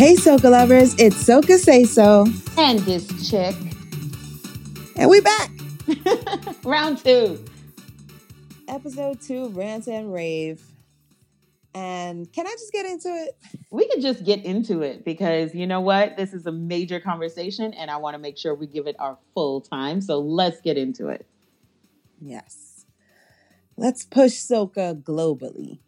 Hey, Soca lovers, it's Soca Say So. And this chick. And we back. Round two. Episode two, Rant and Rave. And can I just get into it? We could just get into it because you know what? This is a major conversation and I want to make sure we give it our full time. So let's get into it. Yes. Let's push Soca globally.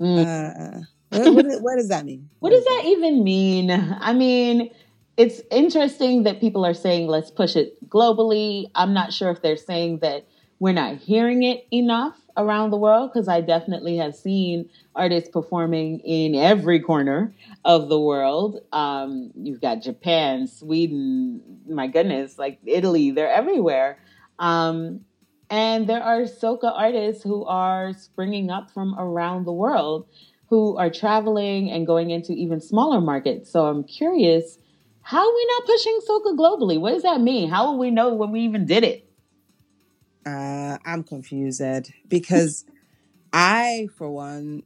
Mm. Uh, what, what, does that mean? What, what does that, that even mean? I mean, it's interesting that people are saying let's push it globally. I'm not sure if they're saying that we're not hearing it enough around the world because I definitely have seen artists performing in every corner of the world. Um, you've got Japan, Sweden, my goodness, like Italy, they're everywhere. Um, and there are soca artists who are springing up from around the world who are traveling and going into even smaller markets. So I'm curious, how are we not pushing soca globally? What does that mean? How will we know when we even did it? Uh, I'm confused, Ed, because I, for one,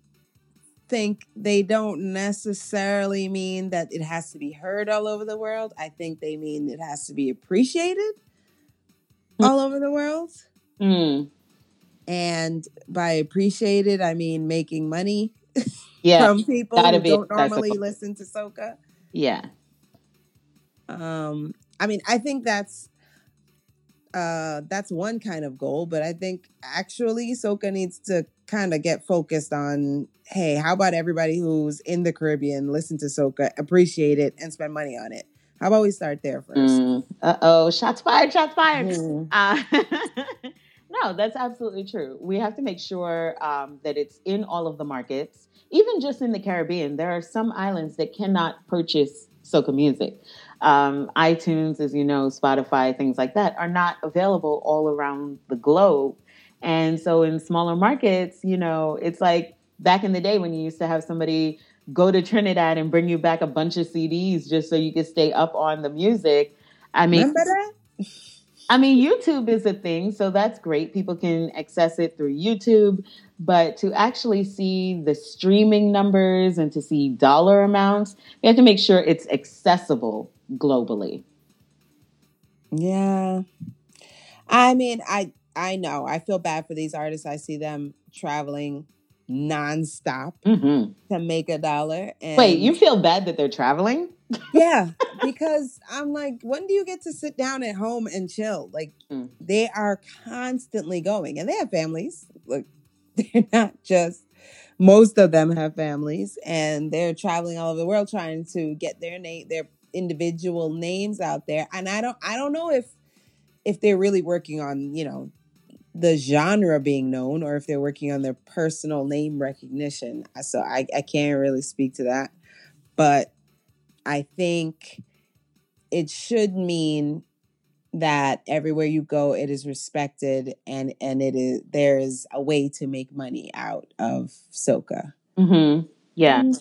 think they don't necessarily mean that it has to be heard all over the world. I think they mean it has to be appreciated mm. all over the world. Mm. And by appreciated, I mean making money yeah, from people who don't normally listen to soca. Yeah. Um, I mean, I think that's uh that's one kind of goal, but I think actually soca needs to kind of get focused on hey, how about everybody who's in the Caribbean listen to soca, appreciate it, and spend money on it? How about we start there first? Mm, uh oh, shots fired, shots fired. Mm. Uh, no, that's absolutely true. We have to make sure um, that it's in all of the markets. Even just in the Caribbean, there are some islands that cannot purchase soca music. Um, iTunes, as you know, Spotify, things like that, are not available all around the globe. And so in smaller markets, you know, it's like back in the day when you used to have somebody go to Trinidad and bring you back a bunch of CDs just so you could stay up on the music. I mean, I mean, YouTube is a thing, so that's great. People can access it through YouTube, but to actually see the streaming numbers and to see dollar amounts, you have to make sure it's accessible globally. Yeah. I mean, I I know. I feel bad for these artists. I see them traveling nonstop mm-hmm. to make a dollar. And Wait, you feel bad that they're traveling? yeah, because I'm like, when do you get to sit down at home and chill? Like, mm. they are constantly going, and they have families. Like, they're not just. Most of them have families, and they're traveling all over the world trying to get their name, their individual names out there. And I don't, I don't know if if they're really working on, you know, the genre being known or if they're working on their personal name recognition. So I, I can't really speak to that. But I think it should mean that everywhere you go it is respected and and it is there is a way to make money out of soca mm-hmm. yeah mm-hmm.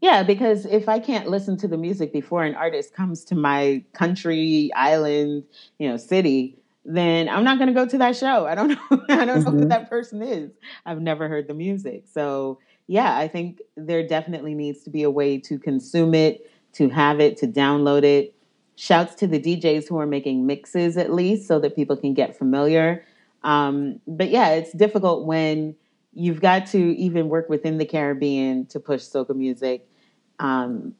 yeah because if i can't listen to the music before an artist comes to my country island you know city then i'm not going to go to that show i don't know i don't mm-hmm. know who mm-hmm. that person is i've never heard the music so yeah i think there definitely needs to be a way to consume it to have it, to download it. Shouts to the DJs who are making mixes at least so that people can get familiar. Um, but yeah, it's difficult when you've got to even work within the Caribbean to push soca music. Um,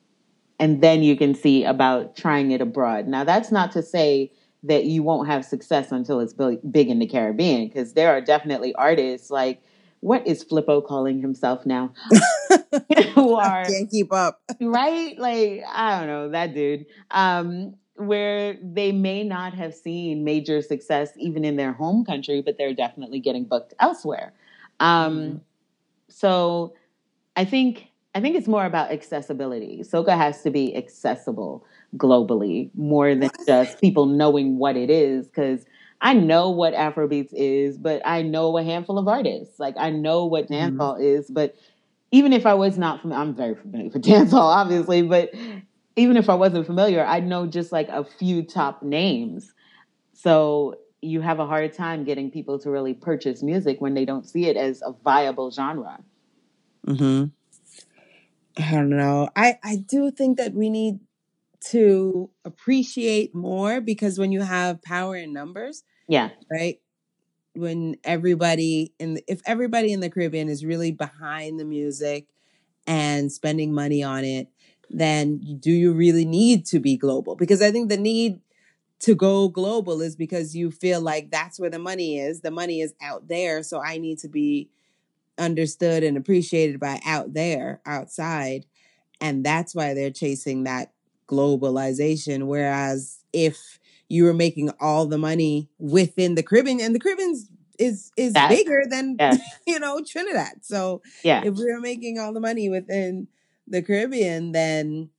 and then you can see about trying it abroad. Now, that's not to say that you won't have success until it's big in the Caribbean, because there are definitely artists like what is Flippo calling himself now? Who are I can't keep up. right? Like, I don't know, that dude. Um, where they may not have seen major success even in their home country, but they're definitely getting booked elsewhere. Um, mm-hmm. so I think I think it's more about accessibility. Soca has to be accessible globally more than just people knowing what it is because I know what Afrobeats is, but I know a handful of artists. Like I know what mm-hmm. dancehall mm-hmm. is, but even if I was not familiar, I'm very familiar with dancehall, obviously, but even if I wasn't familiar, I know just like a few top names. So you have a hard time getting people to really purchase music when they don't see it as a viable genre. Hmm. I don't know. I I do think that we need to appreciate more because when you have power in numbers, yeah, right. When everybody in the, if everybody in the Caribbean is really behind the music and spending money on it, then do you really need to be global? Because I think the need to go global is because you feel like that's where the money is. The money is out there, so I need to be understood and appreciated by out there, outside. And that's why they're chasing that globalization. Whereas if you were making all the money within the Caribbean, and the Caribbean's is is that, bigger than yeah. you know Trinidad. So yeah, if we were making all the money within the Caribbean, then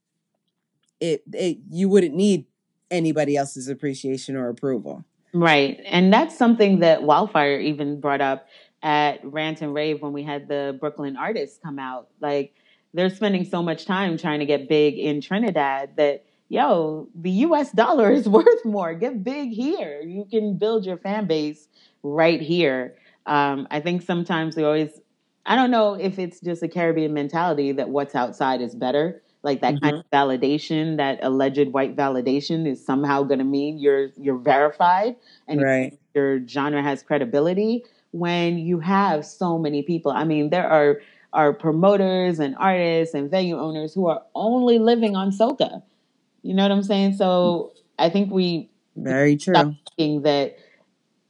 it, it you wouldn't need anybody else's appreciation or approval. Right. And that's something that Wildfire even brought up at Rant and Rave when we had the Brooklyn artists come out. Like they're spending so much time trying to get big in Trinidad that yo, the US dollar is worth more. Get big here. You can build your fan base right here. Um, I think sometimes we always I don't know if it's just a Caribbean mentality that what's outside is better. Like that mm-hmm. kind of validation, that alleged white validation is somehow going to mean you're you're verified and right. your genre has credibility when you have so many people. I mean, there are are promoters and artists and venue owners who are only living on soca. You know what I'm saying? So I think we very true thinking that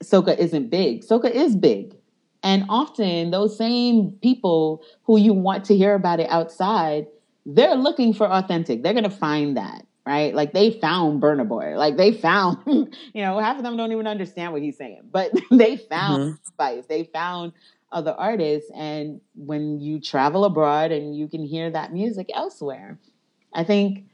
soca isn't big. Soca is big. And often those same people who you want to hear about it outside, they're looking for authentic. They're going to find that right? Like they found Burna Boy. Like they found, you know, half of them don't even understand what he's saying, but they found mm-hmm. Spice. They found other artists. And when you travel abroad and you can hear that music elsewhere, I think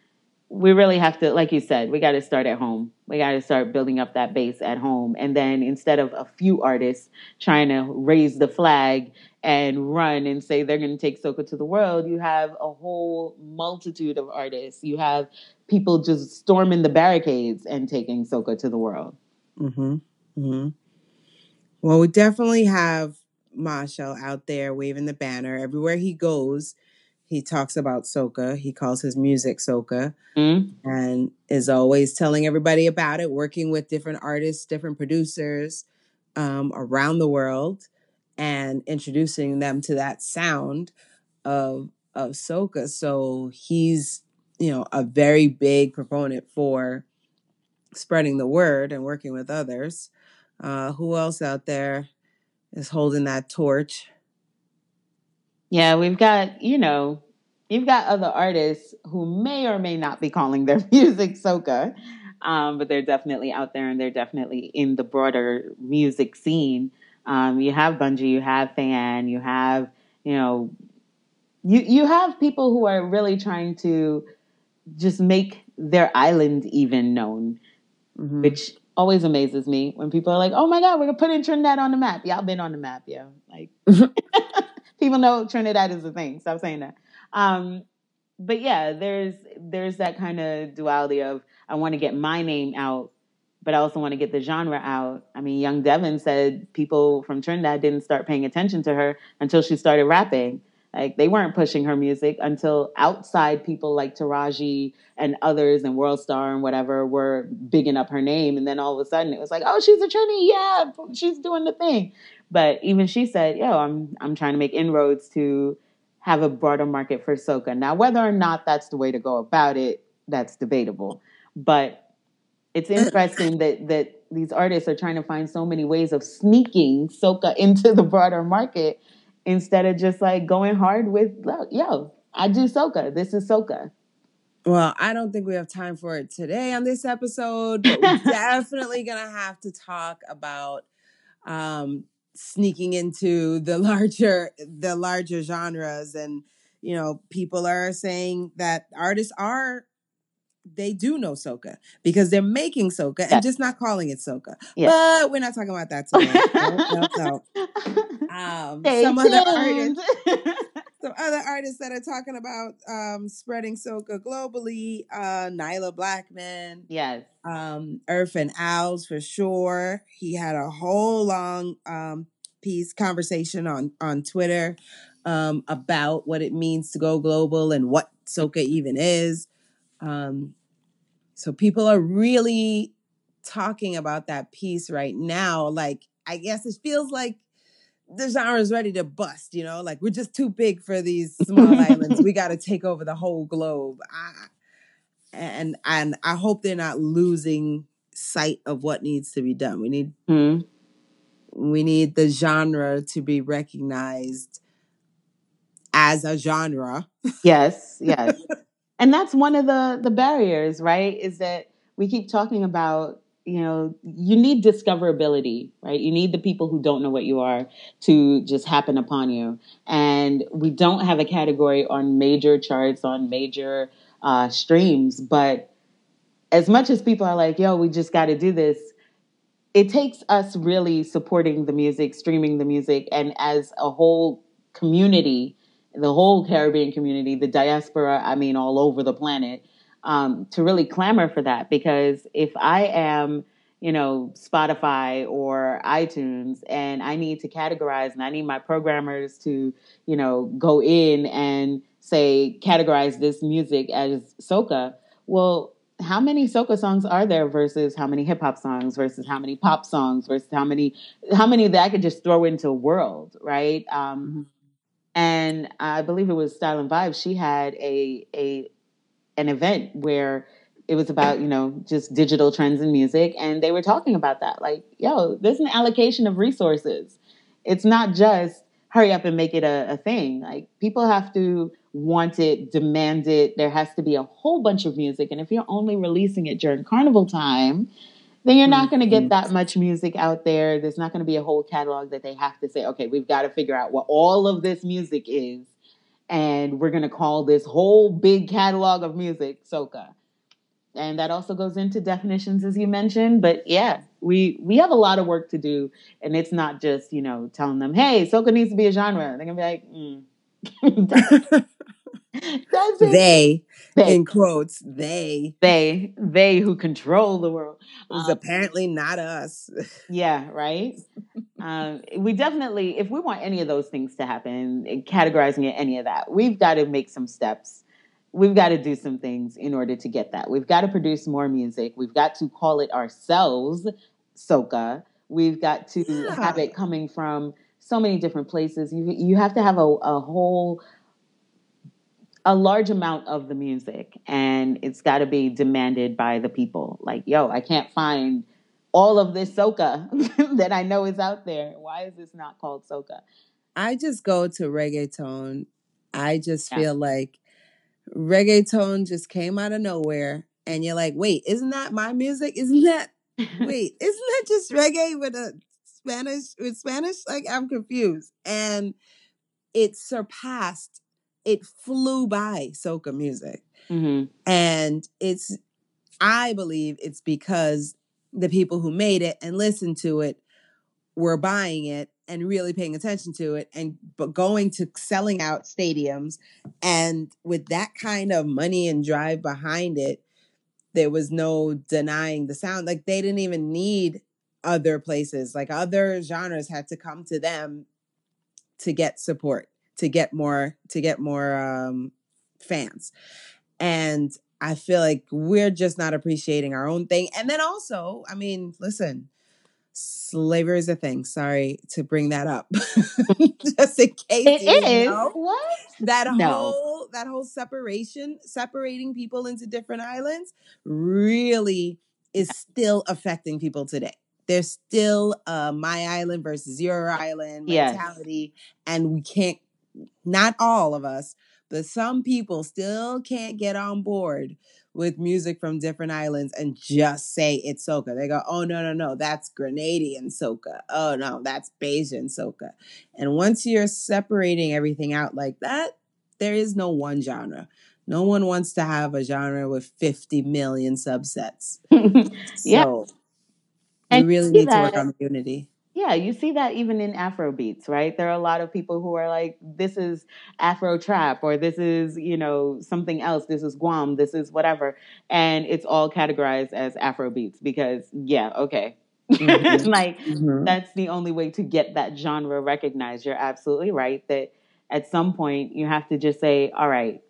we really have to, like you said, we got to start at home. We got to start building up that base at home. And then instead of a few artists trying to raise the flag and run and say they're going to take soca to the world, you have a whole multitude of artists. You have people just storming the barricades and taking soca to the world. Mm-hmm. Mm-hmm. Well, we definitely have Machel out there waving the banner everywhere he goes he talks about soca. He calls his music soca mm and is always telling everybody about it, working with different artists, different producers um, around the world and introducing them to that sound of of soca. So he's, you know, a very big proponent for spreading the word and working with others. Uh, who else out there is holding that torch? Yeah, we've got, you know, you've got other artists who may or may not be calling their music soca, um, but they're definitely out there and they're definitely in the broader music scene. Um, you have Bunji, you have Fay-Ann, you have, you know, you you have people who are really trying to just make their island even known, mm-hmm. which always amazes me when people are like, "Oh my God, we're gonna put in Trinidad on the map." Y'all been on the map, yeah. Like people know Trinidad is a thing. Stop saying that. Um, but yeah, there's there's that kind of duality of I want to get my name out, but I also want to get the genre out. I mean, Young Devyn said people from Trinidad didn't start paying attention to her until she started rapping. Like they weren't pushing her music until outside people like Taraji and others and World Star and whatever were bigging up her name. And then all of a sudden it was like, oh, she's a Trini. Yeah, she's doing the thing. But even she said, yo, I'm I'm trying to make inroads to have a broader market for soca. Now, whether or not that's the way to go about it, that's debatable. But it's uh, interesting that that these artists are trying to find so many ways of sneaking soca into the broader market instead of just like going hard with yo, I do soca. This is soca. Well, I don't think we have time for it today on this episode, but we're definitely gonna have to talk about um, sneaking into the larger the larger genres and you know people are saying that artists are they do know soca because they're making soca yes. and just not calling it soca. Yes. But we're not talking about that today. no, no, no. Um, some tuned. other artists, some other artists that are talking about um, spreading soca globally. Uh, Nailah Blackman, yes, um, Erphaan Alves for sure. He had a whole long um, piece conversation on on Twitter um, about what it means to go global and what soca even is. Um, so people are really talking about that piece right now. Like, I guess it feels like the genre is ready to bust, you know, like we're just too big for these small islands. We got to take over the whole globe. I, and and I hope they're not losing sight of what needs to be done. We need mm-hmm. we need the genre to be recognized as a genre. Yes, yes. and that's one of the the barriers, right? Is that we keep talking about you know you need discoverability right? You need the people who don't know what you are to just happen upon you. And we don't have a category on major charts on major uh, streams but as much as people are like yo we just got to do this it takes us really supporting the music streaming the music and as a whole community the whole caribbean community the diaspora i mean all over the planet um, to really clamor for that because if I am, you know, Spotify or iTunes and I need to categorize and I need my programmers to, you know, go in and say, categorize this music as soca, well, how many soca songs are there versus how many hip hop songs versus how many pop songs versus how many how many that I could just throw into a world, right? Um, mm-hmm. and I believe it was Style and Vibe. She had a a an event where it was about you know just digital trends in music and they were talking about that. Like yo there's an allocation of resources. It's not just hurry up and make it a, a, thing. Like people have to want it demand it. There has to be a whole bunch of music and if you're only releasing it during carnival time then you're not going to get mm-hmm. that much music out there. There's not going to be a whole catalog that they have to say okay we've got to figure out what all of this music is and we're going to call this whole big catalog of music soca and that also goes into definitions as you mentioned but yeah we we have a lot of work to do and it's not just you know telling them hey soca needs to be a genre they're gonna be like mm. That's. They, they, in quotes, they, they, they who control the world. Is um, apparently not us. yeah, right. um, we definitely, if we want any of those things to happen, categorizing it, any of that, we've got to make some steps. We've got to do some things in order to get that. We've got to produce more music. We've got to call it ourselves soca. We've got to yeah. have it coming from so many different places. You you have to have a, a whole a large amount of the music and it's got to be demanded by the people. Like yo i can't find all of this soca that i know is out there. Why is this not called soca? I just go to reggaeton. I just yeah. feel like reggaeton just came out of nowhere and you're like wait isn't that my music? Isn't that wait isn't that just reggae with a spanish with spanish? Like i'm confused. And it surpassed it flew by soca music. Mm-hmm. And it's, I believe it's because the people who made it and listened to it were buying it and really paying attention to it and but going to selling out stadiums and with that kind of money and drive behind it there was no denying the sound like they didn't even need other places like other genres had to come to them to get support to get more to get more um, fans. And I feel like we're just not appreciating our own thing. And then also, I mean, listen, slavery is a thing. Sorry to bring that up. just in case it is. Know, what? That no. whole that whole separation, separating people into different islands really is still affecting people today there's still a my island versus your island mentality yes. and we can't not all of us, but some people still can't get on board with music from different islands and just say it's soca. They go, oh no, no, no, that's Grenadian soca. Oh no, that's Bajan soca. And once you're separating everything out like that, there is no one genre. No one wants to have a genre with 50 million subsets. yeah. So we and really need that, to work on unity. Yeah, you see that even in Afro beats, right? There are a lot of people who are like, this is Afro trap, or this is, you know, something else. This is Guam, this is whatever. And it's all categorized as Afro beats because, yeah, okay. Mm-hmm. like, mm-hmm. that's the only way to get that genre recognized. You're absolutely right that at some point you have to just say, all right,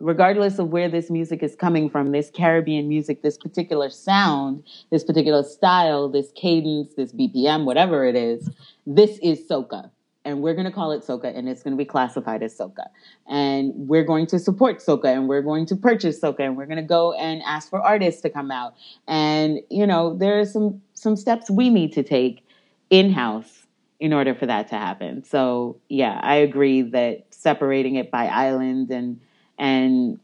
regardless of where this music is coming from, this Caribbean music, this particular sound, this particular style, this cadence, this BPM, whatever it is, this is soca. And we're going to call it soca and it's going to be classified as soca. And we're going to support soca and we're going to purchase soca and we're going to go and ask for artists to come out. And, you know, there are some, some steps we need to take in house in order for that to happen. So, yeah, I agree that separating it by island and and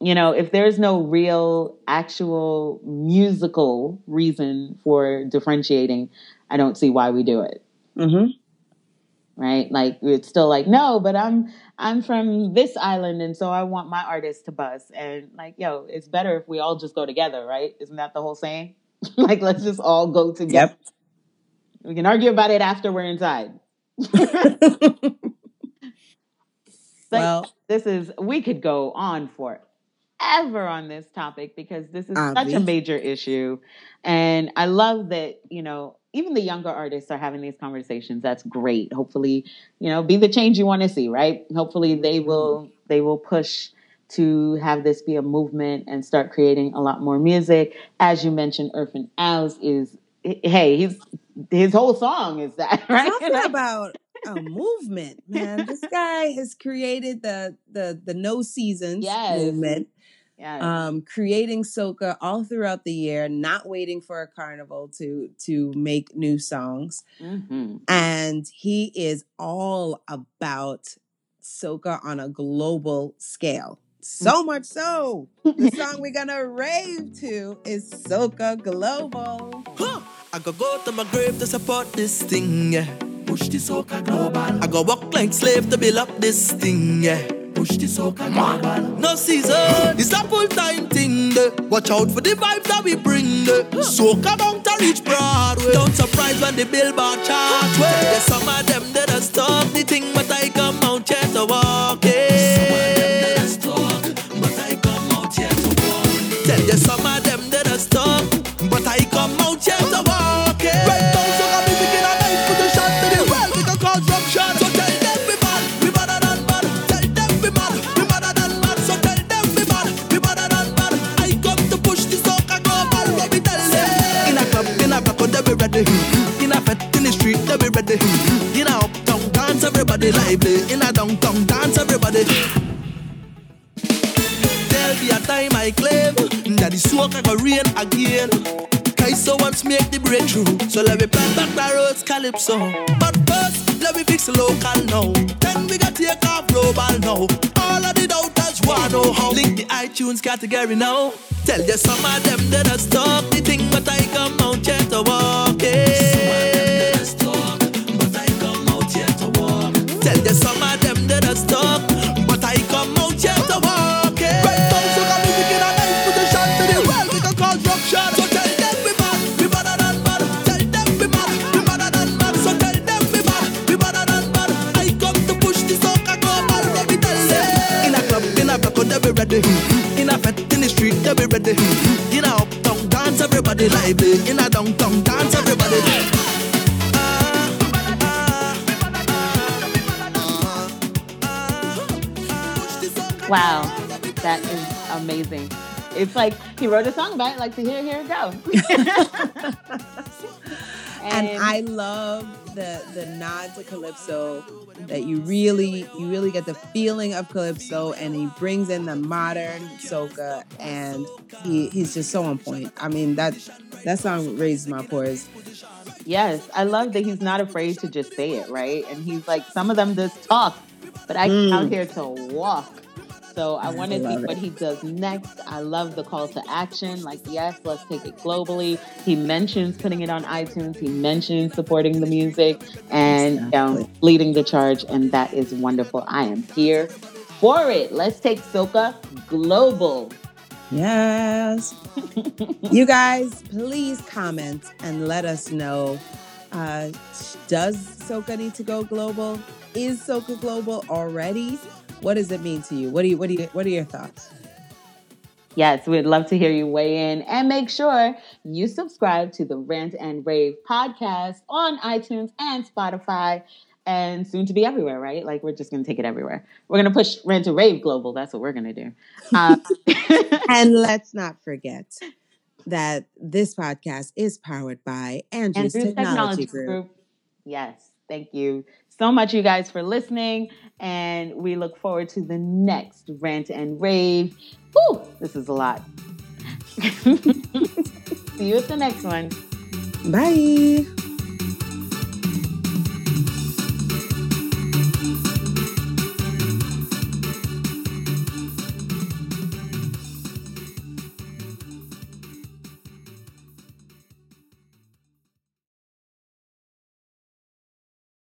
you know, if there's no real, actual musical reason for differentiating, I don't see why we do it. Mm-hmm. Right? Like it's still like, no, but I'm I'm from this island, and so I want my artist to buzz. And like, yo, it's better if we all just go together, right? Isn't that the whole saying? like, let's just all go together. Yep. We can argue about it after we're inside. well, this is we could go on forever on this topic because this is such a major issue, and I love that you know even the younger artists are having these conversations. That's great. Hopefully, you know, be the change you want to see, right? Hopefully, they mm-hmm. will they will push to have this be a movement and start creating a lot more music. As you mentioned, Erphaan Alves is hey, he's his whole song is that right? Talking about a movement, man. This guy has created the the the no seasons yes. movement. Yes. Um, creating soca all throughout the year, not waiting for a carnival to to make new songs, mm-hmm. and he is all about soca on a global scale. So mm. much so, the song we're gonna rave to is Soca Global. Huh. I go go to my grave to support this thing, yeah. Push the soca global. I go walk like slave to build up this thing, yeah. Push the soca global. No season, it's a full time thing. Watch out for the vibes that we bring. Soca bound to reach Broadway. Don't surprise when the billboard chart. There's some of them that are stuck the thing, but I come out here to walk it. Again. Kaiso wants make the breakthrough, so let me plant back the roads calypso. But first, let me fix local now. Then we got to take off global now. All of the doubters wanna know how. Link the iTunes category now. Tell you some of them that are stuck the thing, but I come Wow, that is amazing. It's like he wrote a song about it, like to hear, here it go. and, and I love the the nod to calypso that you really you really get the feeling of calypso and he brings in the modern soca and he he's just so on point i mean that that song raised my pores yes i love that he's not afraid to just say it right and he's like some of them just talk but i mm. out here to walk so I want to see what he does next. I love the call to action. Like, yes, let's take it globally. He mentions putting it on iTunes. He mentions supporting the music and exactly. you know, leading the charge, and that is wonderful. I am here for it. Let's take Soca global. Yes. you guys, please comment and let us know. Uh, does Soca need to go global? Is Soca global already? What does it mean to you? What do you what do you what are your thoughts? Yes, we'd love to hear you weigh in and make sure you subscribe to the Rant and Rave podcast on iTunes and Spotify. and soon to be everywhere, right? Like we're just going to take it everywhere. We're going to push Rant and Rave global. That's what we're going to do. Um, and let's not forget that this podcast is powered by Andrew's, Andrew's Technology, Technology Group. Group. Yes, thank you so much, you guys, for listening, and we look forward to the next Rant and Rave. Whew, this is a lot. See you at the next one. Bye.